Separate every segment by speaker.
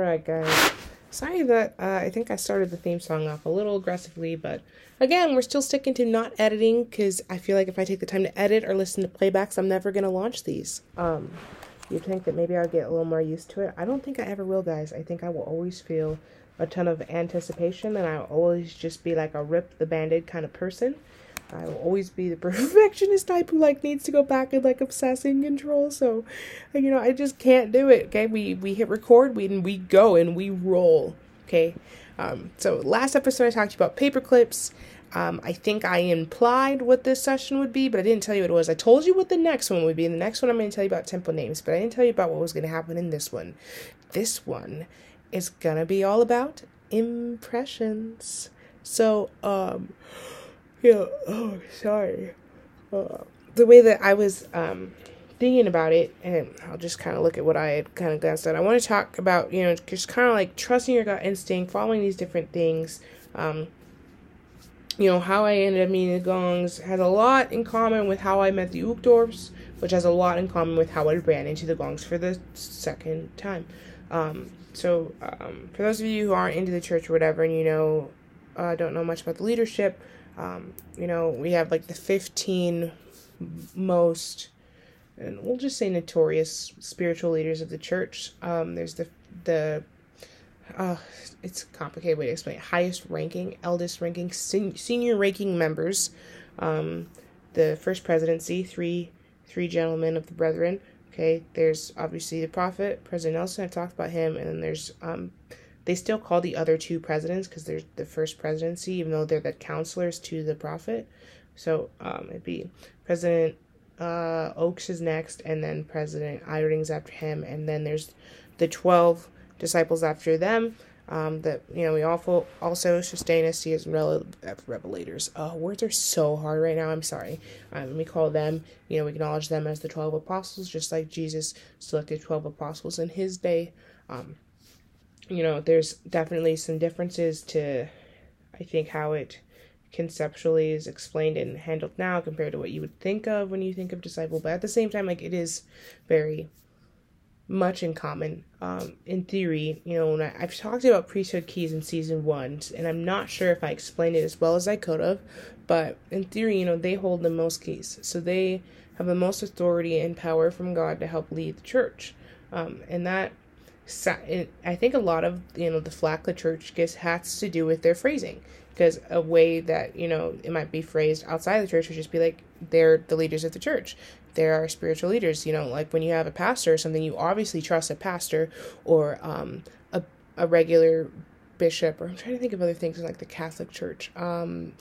Speaker 1: All right, guys. Sorry that uh, I think I started the theme song off a little aggressively, but again, we're still sticking to not editing because I feel like if I take the time to edit or listen to playbacks, I'm never gonna launch these. Um, you'd think that maybe I'll get a little more used to it. I don't think I ever will, guys. I think I will always feel a ton of anticipation, and I'll always just be like a rip the band-aid kind of person. I will always be the perfectionist type who like needs to go back and like obsess and control. So, you know, I just can't do it. Okay, we we hit record, we we go and we roll. Okay, um, so last episode I talked to you about paper clips. Um, I think I implied what this session would be, but I didn't tell you what it was. I told you what the next one would be. In the next one, I'm going to tell you about temple names, but I didn't tell you about what was going to happen in this one. This one is going to be all about impressions. So, um, yeah, oh, sorry. Uh, the way that I was um, thinking about it, and I'll just kind of look at what I had kind of glanced at. I want to talk about, you know, just kind of like trusting your gut instinct, following these different things. Um, you know, how I ended up meeting the Gongs has a lot in common with how I met the Uchtdorfs, which has a lot in common with how I ran into the Gongs for the second time. Um, so, um, for those of you who aren't into the church or whatever, and you know, uh, don't know much about the leadership, um, you know, we have like the 15 most, and we'll just say notorious spiritual leaders of the church. Um, there's the, the, uh, it's a complicated way to explain it. Highest ranking, eldest ranking, sen- senior ranking members. Um, the first presidency, three, three gentlemen of the brethren. Okay, there's obviously the prophet, President Nelson. I've talked about him, and then there's um, they still call the other two presidents because they're the first presidency, even though they're the counselors to the prophet. So um, it'd be President uh, Oaks is next, and then President Eyring's after him, and then there's the twelve disciples after them. Um, that you know we also also Sostenes as rel- revelators. Uh, words are so hard right now. I'm sorry. Um, we call them, you know, we acknowledge them as the twelve apostles, just like Jesus selected twelve apostles in his day. Um, you know, there's definitely some differences to, I think, how it conceptually is explained and handled now compared to what you would think of when you think of disciple. But at the same time, like it is very much in common. Um, in theory, you know, when I, I've talked about priesthood keys in season one, and I'm not sure if I explained it as well as I could have, but in theory, you know, they hold the most keys, so they have the most authority and power from God to help lead the church, um, and that. I think a lot of you know the flack the church gets has to do with their phrasing. Because a way that you know it might be phrased outside the church would just be like they're the leaders of the church. There are spiritual leaders you know like when you have a pastor or something you obviously trust a pastor or um, a, a regular bishop or i'm trying to think of other things like the catholic church um,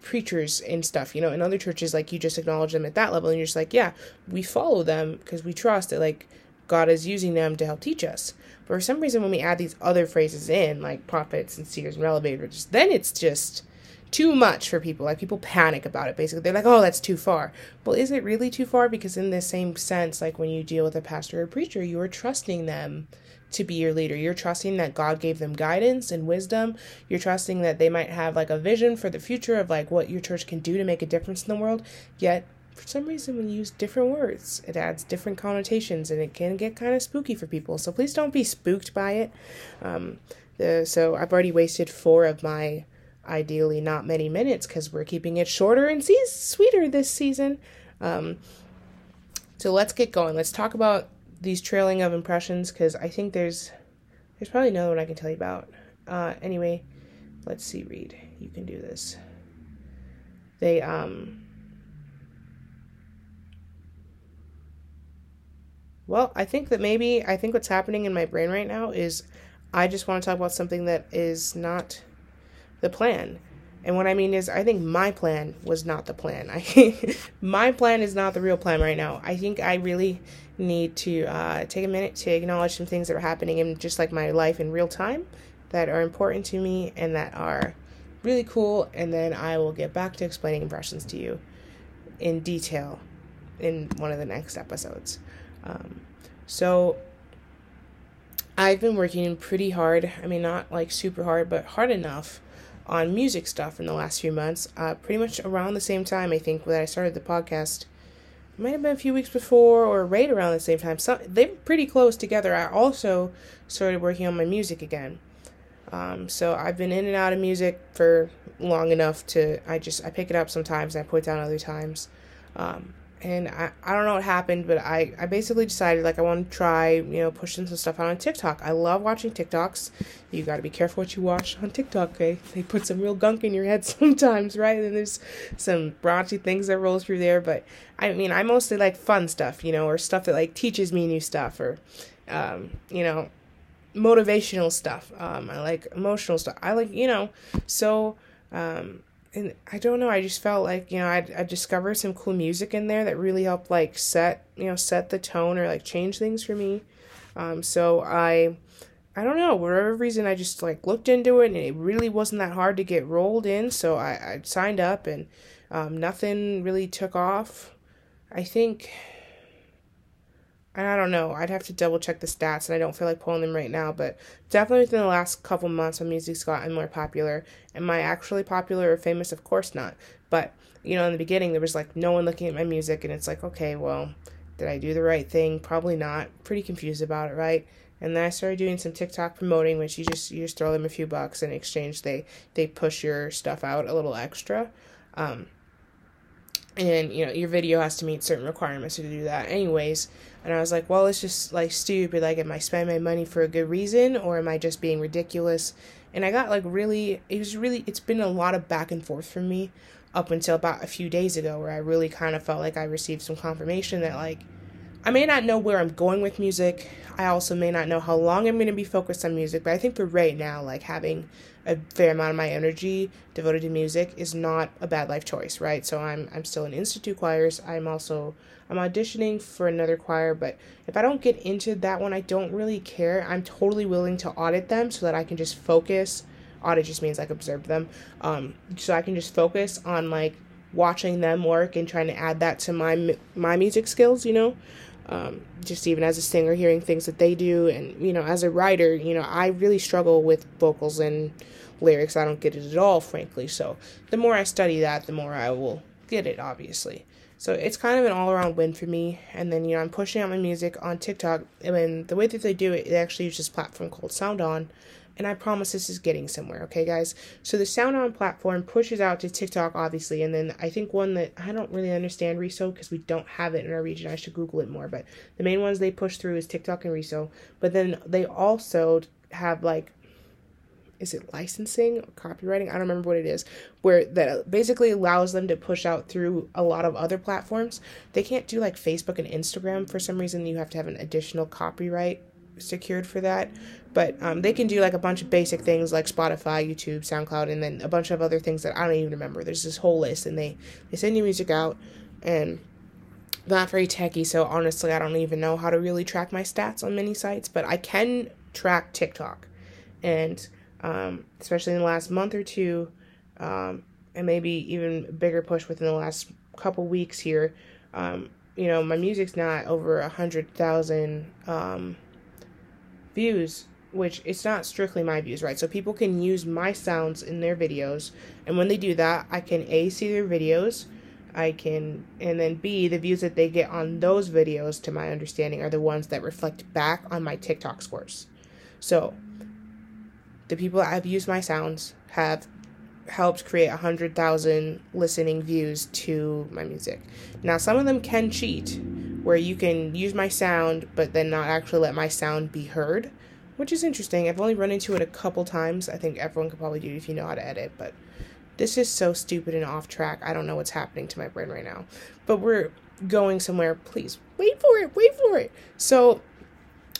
Speaker 1: preachers and stuff you know in other churches like you just acknowledge them at that level and you're just like yeah we follow them because we trust it like god is using them to help teach us but for some reason when we add these other phrases in like prophets and seers and revelators then it's just too much for people. Like people panic about it basically. They're like, "Oh, that's too far." Well, is it really too far because in the same sense like when you deal with a pastor or preacher, you are trusting them to be your leader. You're trusting that God gave them guidance and wisdom. You're trusting that they might have like a vision for the future of like what your church can do to make a difference in the world. Yet for some reason you use different words, it adds different connotations and it can get kind of spooky for people. So please don't be spooked by it. Um, the, so I've already wasted four of my ideally not many minutes because we're keeping it shorter and se- sweeter this season. Um, so let's get going. Let's talk about these trailing of impressions because I think there's there's probably another one I can tell you about. Uh, anyway, let's see. Reed. You can do this. They um. Well, I think that maybe I think what's happening in my brain right now is I just want to talk about something that is not the plan. And what I mean is I think my plan was not the plan. I my plan is not the real plan right now. I think I really need to uh, take a minute to acknowledge some things that are happening in just like my life in real time that are important to me and that are really cool and then I will get back to explaining impressions to you in detail in one of the next episodes. Um, so I've been working pretty hard. I mean, not like super hard, but hard enough on music stuff in the last few months. Uh, pretty much around the same time, I think, that I started the podcast. It might have been a few weeks before or right around the same time. So they were pretty close together. I also started working on my music again. Um, so I've been in and out of music for long enough to I just I pick it up sometimes and I put it down other times. Um, and I, I don't know what happened, but I, I basically decided like I want to try, you know, pushing some stuff out on TikTok. I love watching TikToks. You got to be careful what you watch on TikTok, okay? They put some real gunk in your head sometimes, right? And there's some raunchy things that roll through there, but I mean, I mostly like fun stuff, you know, or stuff that like teaches me new stuff or, um, you know, motivational stuff. Um, I like emotional stuff. I like, you know, so, um, and I don't know, I just felt like, you know, I I discovered some cool music in there that really helped like set, you know, set the tone or like change things for me. Um, so I I don't know, whatever reason I just like looked into it and it really wasn't that hard to get rolled in, so I, I signed up and um, nothing really took off. I think and I don't know. I'd have to double check the stats, and I don't feel like pulling them right now. But definitely within the last couple months, my music's gotten more popular. Am I actually popular or famous? Of course not. But you know, in the beginning, there was like no one looking at my music, and it's like, okay, well, did I do the right thing? Probably not. Pretty confused about it, right? And then I started doing some TikTok promoting, which you just you just throw them a few bucks in exchange they they push your stuff out a little extra. Um, and you know your video has to meet certain requirements to do that anyways. And i was like well it's just like stupid. Like am i spending my money for a good reason or am i just being ridiculous? And i got like really it was really it's been a lot of back and forth for me up until about a few days ago where i really kind of felt like i received some confirmation that like i may not know where i'm going with music i also may not know how long i'm going to be focused on music but i think for right now like having a fair amount of my energy devoted to music is not a bad life choice, right? So I'm I'm still in institute choirs. I'm also I'm auditioning for another choir, but if I don't get into that one, I don't really care. I'm totally willing to audit them so that I can just focus. Audit just means like observe them. Um, so I can just focus on like watching them work and trying to add that to my my music skills, you know. Um, just even as a singer, hearing things that they do, and you know, as a writer, you know, I really struggle with vocals and lyrics. I don't get it at all, frankly. So the more I study that, the more I will get it, obviously. So it's kind of an all around win for me. And then, you know, I'm pushing out my music on TikTok. And the way that they do it, they actually use this platform called SoundOn. And I promise this is getting somewhere, okay, guys? So the SoundOn platform pushes out to TikTok, obviously. And then I think one that I don't really understand, Resso, because we don't have it in our region. I should Google it more. But the main ones they push through is TikTok and Resso. But then they also have like is it licensing or copywriting? I don't remember what it is, where that basically allows them to push out through a lot of other platforms. They can't do like Facebook and Instagram for some reason. You have to have an additional copyright secured for that. But um, they can do like a bunch of basic things like Spotify, YouTube, SoundCloud, and then a bunch of other things that I don't even remember. There's this whole list, and they they send your music out, and not very techy. So honestly, I don't even know how to really track my stats on many sites, but I can track TikTok, and um, especially in the last month or two, um, and maybe even bigger push within the last couple weeks here. Um, you know, my music's not over a hundred thousand um, views, which it's not strictly my views, right? So people can use my sounds in their videos, and when they do that, I can a see their videos. I can, and then B, the views that they get on those videos, to my understanding, are the ones that reflect back on my TikTok scores. So the people that have used my sounds have helped create a hundred thousand listening views to my music. Now some of them can cheat, where you can use my sound but then not actually let my sound be heard, which is interesting. I've only run into it a couple times. I think everyone could probably do it if you know how to edit, but this is so stupid and off track. I don't know what's happening to my brain right now. But we're going somewhere, please wait for it, wait for it. So,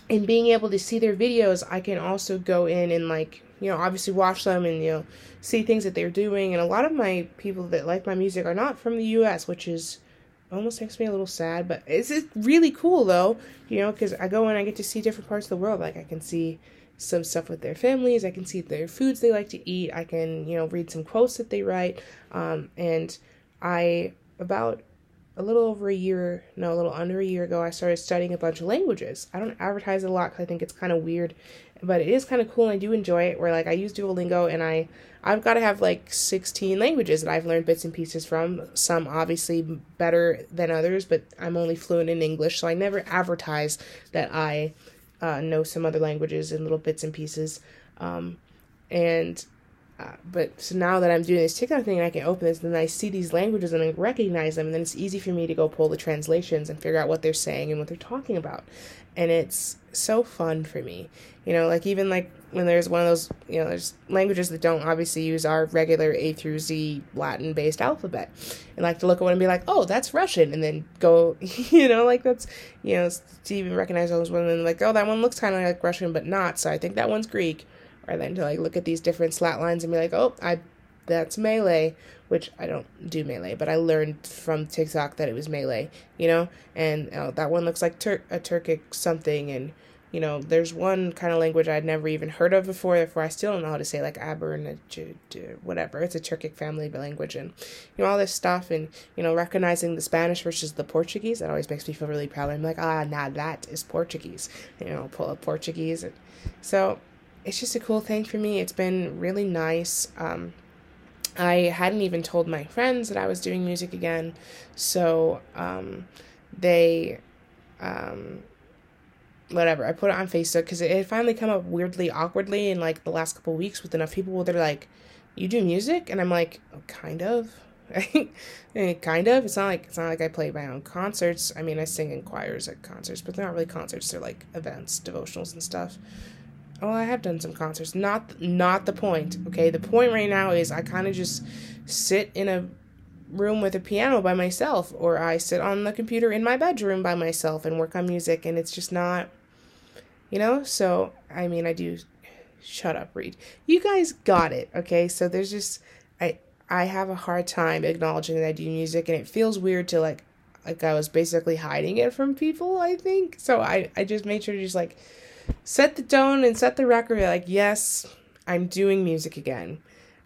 Speaker 1: in being able to see their videos, I can also go in and like, you know, obviously watch them and, you know, see things that they're doing. And a lot of my people that like my music are not from the US, which is almost makes me a little sad, but it's, it's really cool though, you know, because I go and I get to see different parts of the world. Like I can see some stuff with their families, I can see their foods they like to eat, I can, you know, read some quotes that they write. Um, and I, about a little over a year, no, a little under a year ago, I started studying a bunch of languages. I don't advertise a lot because I think it's kind of weird, but it is kind of cool and I do enjoy it. Where like I use Duolingo and I, I've got to have like 16 languages that I've learned bits and pieces from. Some obviously better than others, but I'm only fluent in English, so I never advertise that I uh, know some other languages in little bits and pieces. Um, and uh, but so now that I'm doing this TikTok thing, and I can open this and I see these languages and I recognize them, and then it's easy for me to go pull the translations and figure out what they're saying and what they're talking about, and it's so fun for me. You know, like even like when there's one of those, you know, there's languages that don't obviously use our regular A through Z Latin based alphabet, and like to look at one and be like, oh, that's Russian, and then go, you know, like that's, you know, to even recognize those one and like, oh, that one looks kind of like Russian, but not, so I think that one's Greek or then to like look at these different slat lines and be like, oh, I that's Malay, which I don't do Malay, but I learned from TikTok that it was Malay, you know, and oh, that one looks like Tur- a Turkic something, and you know, there's one kind of language I'd never even heard of before, therefore I still don't know how to say like Aber whatever. It's a Turkic family language, and you know all this stuff, and you know recognizing the Spanish versus the Portuguese that always makes me feel really proud. I'm like, ah, now that is Portuguese, you know, pull up Portuguese, and so it's just a cool thing for me. It's been really nice. Um, I hadn't even told my friends that I was doing music again, so um, they, um, whatever. I put it on Facebook because it had finally come up weirdly awkwardly in like the last couple weeks with enough people. They're like, "You do music?" and I'm like, oh, "Kind of." kind of. It's not like it's not like I play my own concerts. I mean, I sing in choirs at concerts, but they're not really concerts. They're like events, devotionals, and stuff. Oh, I have done some concerts. Not not the point. Okay, the point right now is I kind of just sit in a room with a piano by myself or I sit on the computer in my bedroom by myself and work on music and it's just not you know? So, I mean, I do shut up, Reed. You guys got it, okay? So there's just I I have a hard time acknowledging that I do music and it feels weird to like like I was basically hiding it from people, I think. So I I just made sure to just like set the tone and set the record like yes i'm doing music again.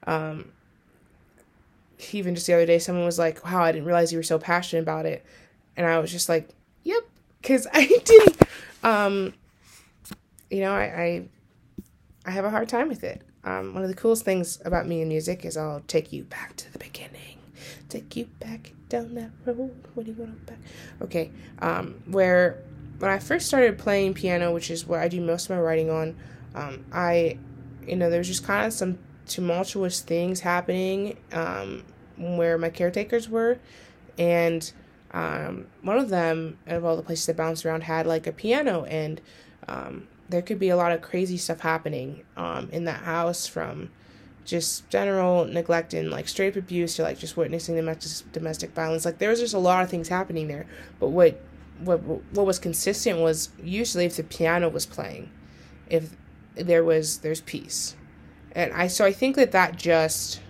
Speaker 1: Um, even just the other day someone was like wow i didn't realize you were so passionate about it. And i was just like yep because i didn't. Um, you know I, I i have a hard time with it. Um, one of the coolest things about me and music is i'll take you back to the beginning. Take you back down that road when you went back. Okay um, where when I first started playing piano, which is what I do most of my writing on, um, I, you know, there's just kind of some tumultuous things happening um, where my caretakers were, and um, one of them, out of all the places I bounced around, had like a piano, and um, there could be a lot of crazy stuff happening um, in that house from just general neglect and like straight abuse to like just witnessing domestic domestic violence. Like there was just a lot of things happening there. But what what what was consistent was usually if the piano was playing, if there was there's peace, and I so I think that that just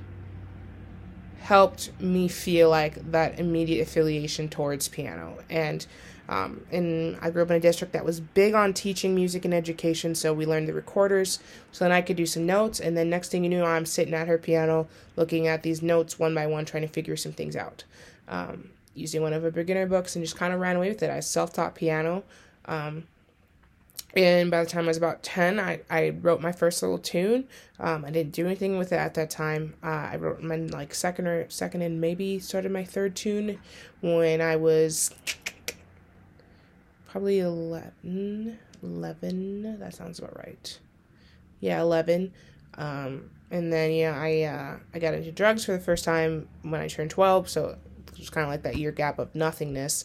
Speaker 1: helped me feel like that immediate affiliation towards piano and. Um, and I grew up in a district that was big on teaching music and education, so we learned the recorders. So then I could do some notes, and then next thing you knew, I'm sitting at her piano, looking at these notes one by one, trying to figure some things out. Um, using one of her beginner books and just kind of ran away with it. I self taught piano. Um, and by the time I was about 10, I, I wrote my first little tune. Um, I didn't do anything with it at that time. Uh, I wrote my like second or second and maybe started my third tune when I was probably 11. 11. That sounds about right. Yeah, 11. Um, and then yeah, I uh, I got into drugs for the first time when I turned 12. So was kind of like that year gap of nothingness.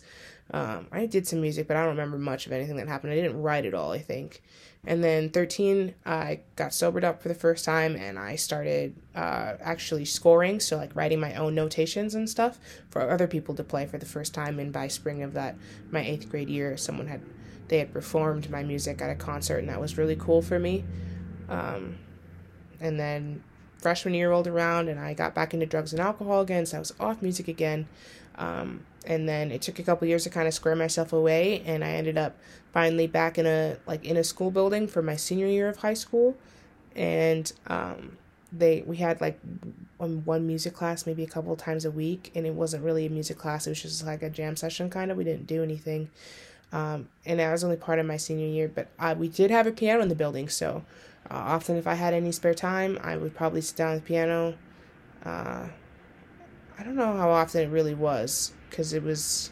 Speaker 1: Um, I did some music, but I don't remember much of anything that happened. I didn't write at all, I think. And then 13, I got sobered up for the first time and I started uh, actually scoring, so like writing my own notations and stuff for other people to play for the first time. And by spring of that, my eighth grade year, someone had they had performed my music at a concert, and that was really cool for me. Um, and then freshman year rolled around, and I got back into drugs and alcohol again, so I was off music again. Um, and then it took a couple years to kind of square myself away and i ended up finally back in a like in a school building for my senior year of high school and um, they we had like one, one music class maybe a couple times a week and it wasn't really a music class it was just like a jam session kind of we didn't do anything um, and that was only part of my senior year but uh, we did have a piano in the building so uh, often if i had any spare time i would probably sit down at the piano. Uh, i don't know how often it really was because it was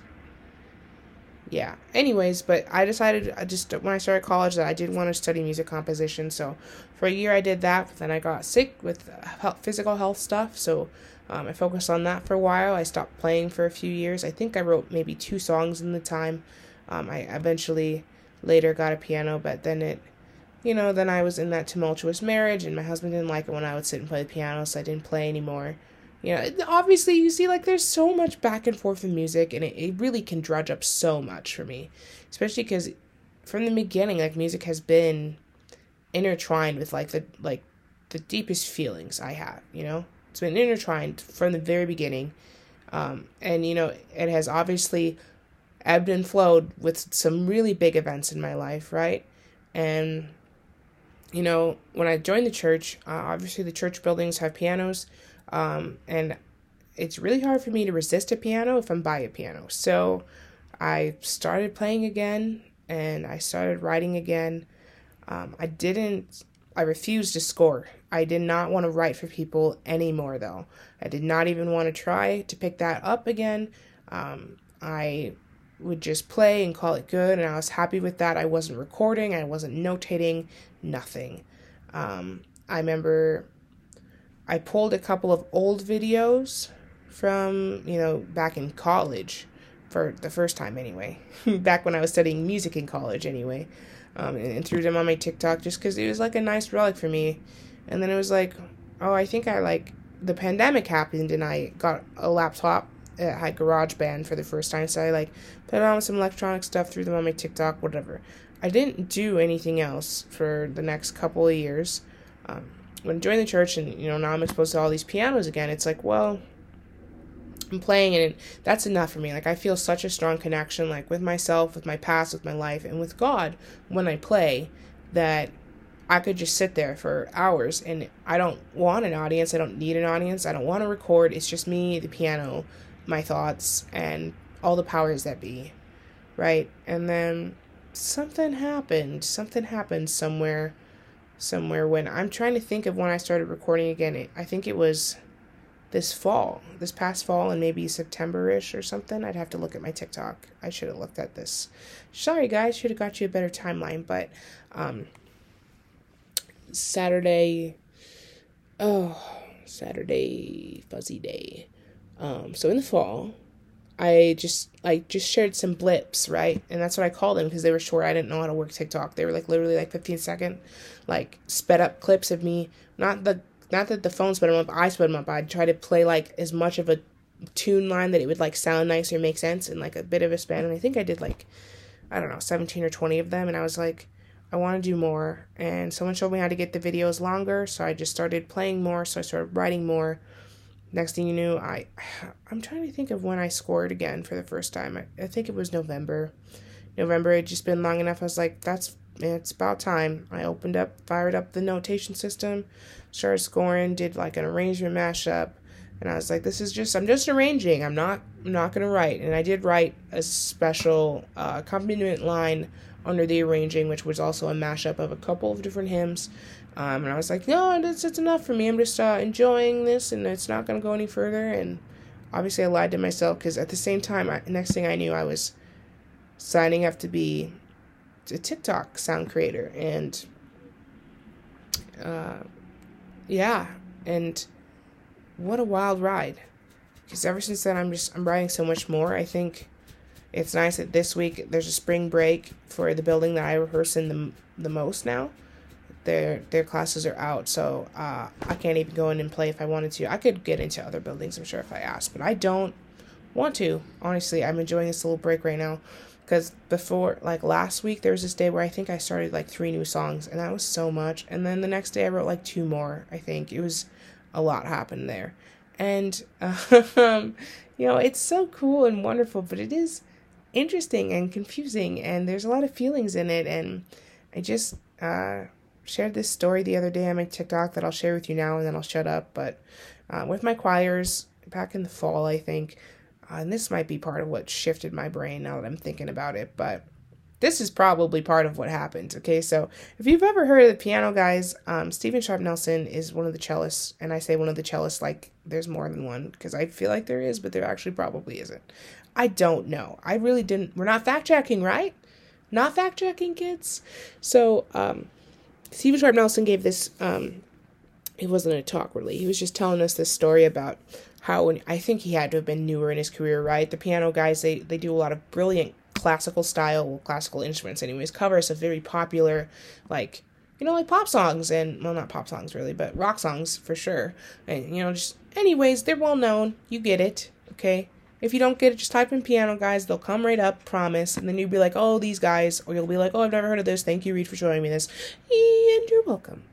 Speaker 1: yeah. Anyways but i decided i just when i started college that i did want to study music composition so for a year i did that but then i got sick with health, physical health stuff so um, i focused on that for a while. I stopped playing for a few years. I think i wrote maybe two songs in the time. Um, i eventually later got a piano but then it you know then i was in that tumultuous marriage and my husband didn't like it when i would sit and play the piano so i didn't play anymore you know, obviously, you see, like, there's so much back and forth in music, and it, it really can drudge up so much for me. Especially because from the beginning, like, music has been intertwined with, like, the, like, the deepest feelings I have, you know? It's been intertwined from the very beginning. Um, and, you know, it has obviously ebbed and flowed with some really big events in my life, right? And, you know, when I joined the church, uh, obviously the church buildings have pianos um, and it's really hard for me to resist a piano if I'm by a piano. So I started playing again and I started writing again. Um, I didn't, I refused to score. I did not want to write for people anymore, though. I did not even want to try to pick that up again. Um, I would just play and call it good, and I was happy with that. I wasn't recording, I wasn't notating, nothing. Um, I remember I pulled a couple of old videos from, you know, back in college for the first time anyway. back when I was studying music in college anyway. Um, and, and threw them on my TikTok just because it was like a nice relic for me. And then it was like, oh, I think I like the pandemic happened and I got a laptop that had GarageBand for the first time. So I like put on some electronic stuff, threw them on my TikTok, whatever. I didn't do anything else for the next couple of years. Um, when I joined the church and you know now I'm exposed to all these pianos again, it's like, well, I'm playing and that's enough for me. Like I feel such a strong connection like with myself, with my past, with my life and with God when I play that I could just sit there for hours and I don't want an audience. I don't need an audience. I don't want to record. It's just me, the piano, my thoughts and all the powers that be. Right? And then something happened. Something happened somewhere somewhere when I'm trying to think of when I started recording again. I think it was this fall, this past fall, and maybe September ish or something. I'd have to look at my TikTok. I should have looked at this. Sorry, guys, should have got you a better timeline, but um, Saturday, oh, Saturday, fuzzy day. Um, so in the fall, I just like just shared some blips, right? And that's what I called them because they were short. I didn't know how to work TikTok. They were like literally like 15 second, like sped up clips of me. Not the not that the phone sped them up, I sped them up. I'd try to play like as much of a tune line that it would like sound nice or make sense in like a bit of a span. And I think I did like I don't know 17 or 20 of them. And I was like, I want to do more. And someone showed me how to get the videos longer, so I just started playing more. So I started writing more next thing you knew, I I'm trying to think of when I scored again for the first time. I, I think it was November. November had just been long enough. I was like, that's it's about time. I opened up, fired up the notation system, started scoring, did like an arrangement mashup, and I was like, this is just I'm just arranging. I'm not I'm not gonna write. And I did write a special uh, accompaniment line under the arranging, which was also a mashup of a couple of different hymns. Um, and I was like, no, it's, it's enough for me. I'm just uh, enjoying this and it's not going to go any further. And obviously, I lied to myself because at the same time, I, next thing I knew, I was signing up to be a TikTok sound creator. And uh, yeah, and what a wild ride. Because ever since then, I'm just, I'm writing so much more. I think it's nice that this week there's a spring break for the building that I rehearse in the the most now. Their their classes are out, so uh, I can't even go in and play if I wanted to. I could get into other buildings, I'm sure, if I asked, but I don't want to. Honestly, I'm enjoying this little break right now because before like last week there was this day where i think i started like three new songs and that was so much and then the next day i wrote like two more i think it was a lot happened there and um, you know it's so cool and wonderful but it is interesting and confusing and there's a lot of feelings in it and i just uh, shared this story the other day on my tiktok that i'll share with you now and then i'll shut up but uh, with my choirs back in the fall i think uh, and this might be part of what shifted my brain now that I'm thinking about it, but this is probably part of what happened. Okay, so if you've ever heard of the piano guys, um, Steven Sharp Nelson is one of the cellists, and I say one of the cellists like there's more than one because I feel like there is, but there actually probably isn't. I don't know. I really didn't. We're not fact checking, right? Not fact checking, kids. So, um, Steven Sharp Nelson gave this. Um, it wasn't a talk really. He was just telling us this story about how I think he had to have been newer in his career, right? The piano guys, they, they do a lot of brilliant classical style, classical instruments, anyways, covers of very popular, like, you know, like pop songs and, well, not pop songs really, but rock songs for sure. And, you know, just, anyways, they're well known. You get it, okay? If you don't get it, just type in piano guys. They'll come right up, promise. And then you'll be like, oh, these guys. Or you'll be like, oh, I've never heard of this. Thank you, Reed, for showing me this. And you're welcome.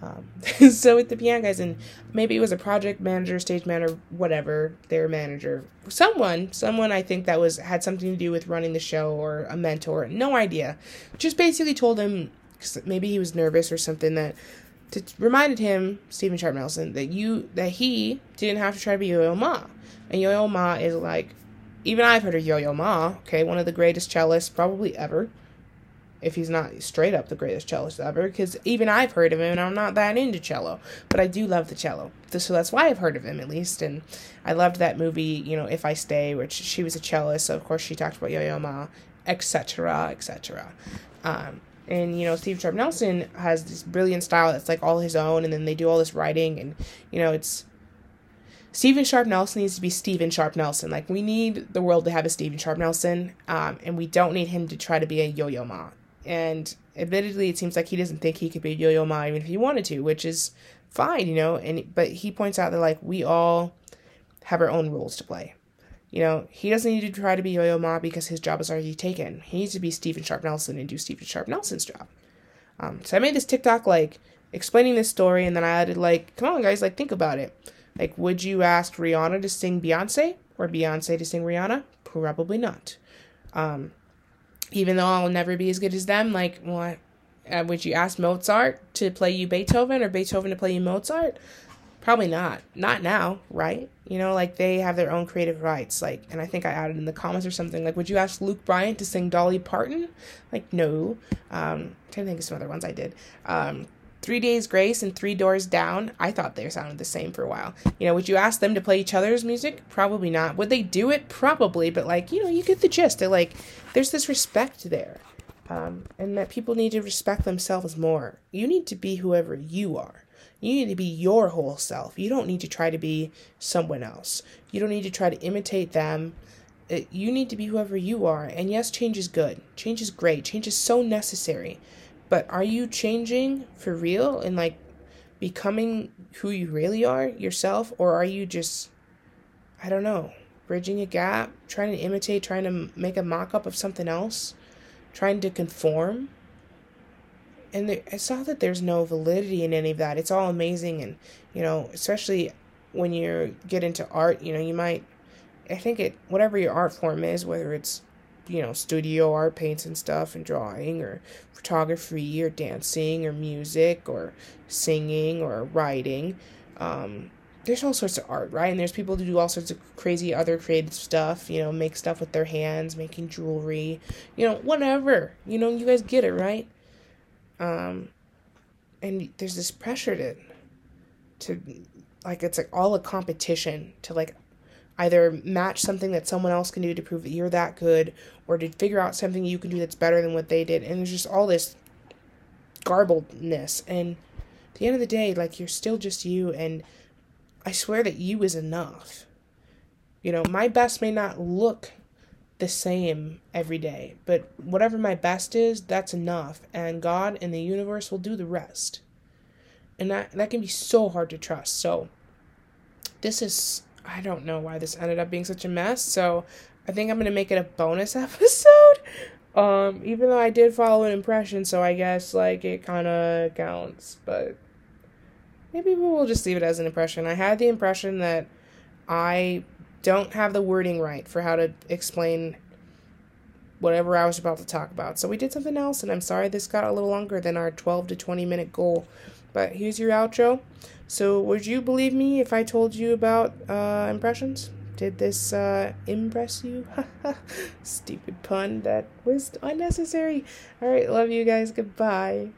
Speaker 1: Um, so with the piano guys, and maybe it was a project manager, stage manager, whatever, their manager, someone, someone I think that was had something to do with running the show or a mentor, no idea. Just basically told him cause maybe he was nervous or something that to reminded him Steven Sharp Nelson that you that he didn't have to try to be Yo-Yo Ma, and Yo-Yo Ma is like even I've heard of Yo-Yo Ma, okay, one of the greatest cellists probably ever if he's not straight up the greatest cellist ever, because even I've heard of him and I'm not that into cello, but I do love the cello. So that's why I've heard of him at least. And I loved that movie, you know, If I Stay, which she was a cellist, so of course she talked about Yo Yo Ma, etc., etc. Um, and you know, Steve Sharp Nelson has this brilliant style that's like all his own, and then they do all this writing, and you know, it's Steven Sharp Nelson needs to be Steven Sharp Nelson. Like we need the world to have a Steven Sharp Nelson, um, and we don't need him to try to be a Yo-Yo Ma and admittedly, it seems like he doesn't think he could be a Yo-Yo Ma even if he wanted to, which is fine, you know. And but he points out that like we all have our own roles to play. You know, he doesn't need to try to be Yo-Yo Ma because his job is already taken. He needs to be Steven Sharp Nelson and do Steven Sharp Nelson's job. Um, so I made this TikTok like explaining this story, and then I added like, come on guys, like think about it. Like, would you ask Rihanna to sing Beyonce or Beyonce to sing Rihanna? Probably not. Um, even though I'll never be as good as them, like, what? Uh, would you ask Mozart to play you Beethoven or Beethoven to play you Mozart? Probably not. Not now, right? You know, like they have their own creative rights. Like, and I think I added in the comments or something. Like, would you ask Luke Bryan to sing Dolly Parton? Like, no. Um, I'm trying to think of some other ones I did. Um, Three Days Grace and Three Doors Down, I thought they sounded the same for a while. You know, would you ask them to play each other's music? Probably not. Would they do it? Probably, but like, you know, you get the gist. They're like, there's this respect there. Um, and that people need to respect themselves more. You need to be whoever you are. You need to be your whole self. You don't need to try to be someone else. You don't need to try to imitate them. It, you need to be whoever you are. And yes, change is good. Change is great. Change is so necessary. But are you changing for real and like becoming who you really are yourself? Or are you just, I don't know, bridging a gap, trying to imitate, trying to make a mock up of something else, trying to conform? And there, I saw that there's no validity in any of that. It's all amazing. And, you know, especially when you get into art, you know, you might, I think it, whatever your art form is, whether it's you know, studio art, paints and stuff, and drawing, or photography, or dancing, or music, or singing, or writing. Um, there's all sorts of art, right? And there's people who do all sorts of crazy other creative stuff, you know, make stuff with their hands, making jewelry, you know, whatever. You know, you guys get it, right? Um, and there's this pressure to, to, like, it's like all a competition to, like, either match something that someone else can do to prove that you're that good or to figure out something you can do that's better than what they did. And there's just all this garbledness. And at the end of the day like you're still just you. And i swear that you is enough. You know my best may not look the same every day. But whatever my best is, that's enough. And God and the universe will do the rest. And that, that can be so hard to trust. So, this is, I don't know why this ended up being such a mess. So, I think I'm going to make it a bonus episode. Um, even though I did follow an impression, so I guess, like, it kind of counts. But maybe we'll just leave it as an impression. I had the impression that I don't have the wording right for how to explain whatever I was about to talk about. So we did something else, and I'm sorry this got a little longer than our 12 to 20 minute goal. But here's your outro. So, would you believe me if I told you about uh, impressions? Did this uh, impress you? Stupid pun that was unnecessary. All right, love you guys. Goodbye.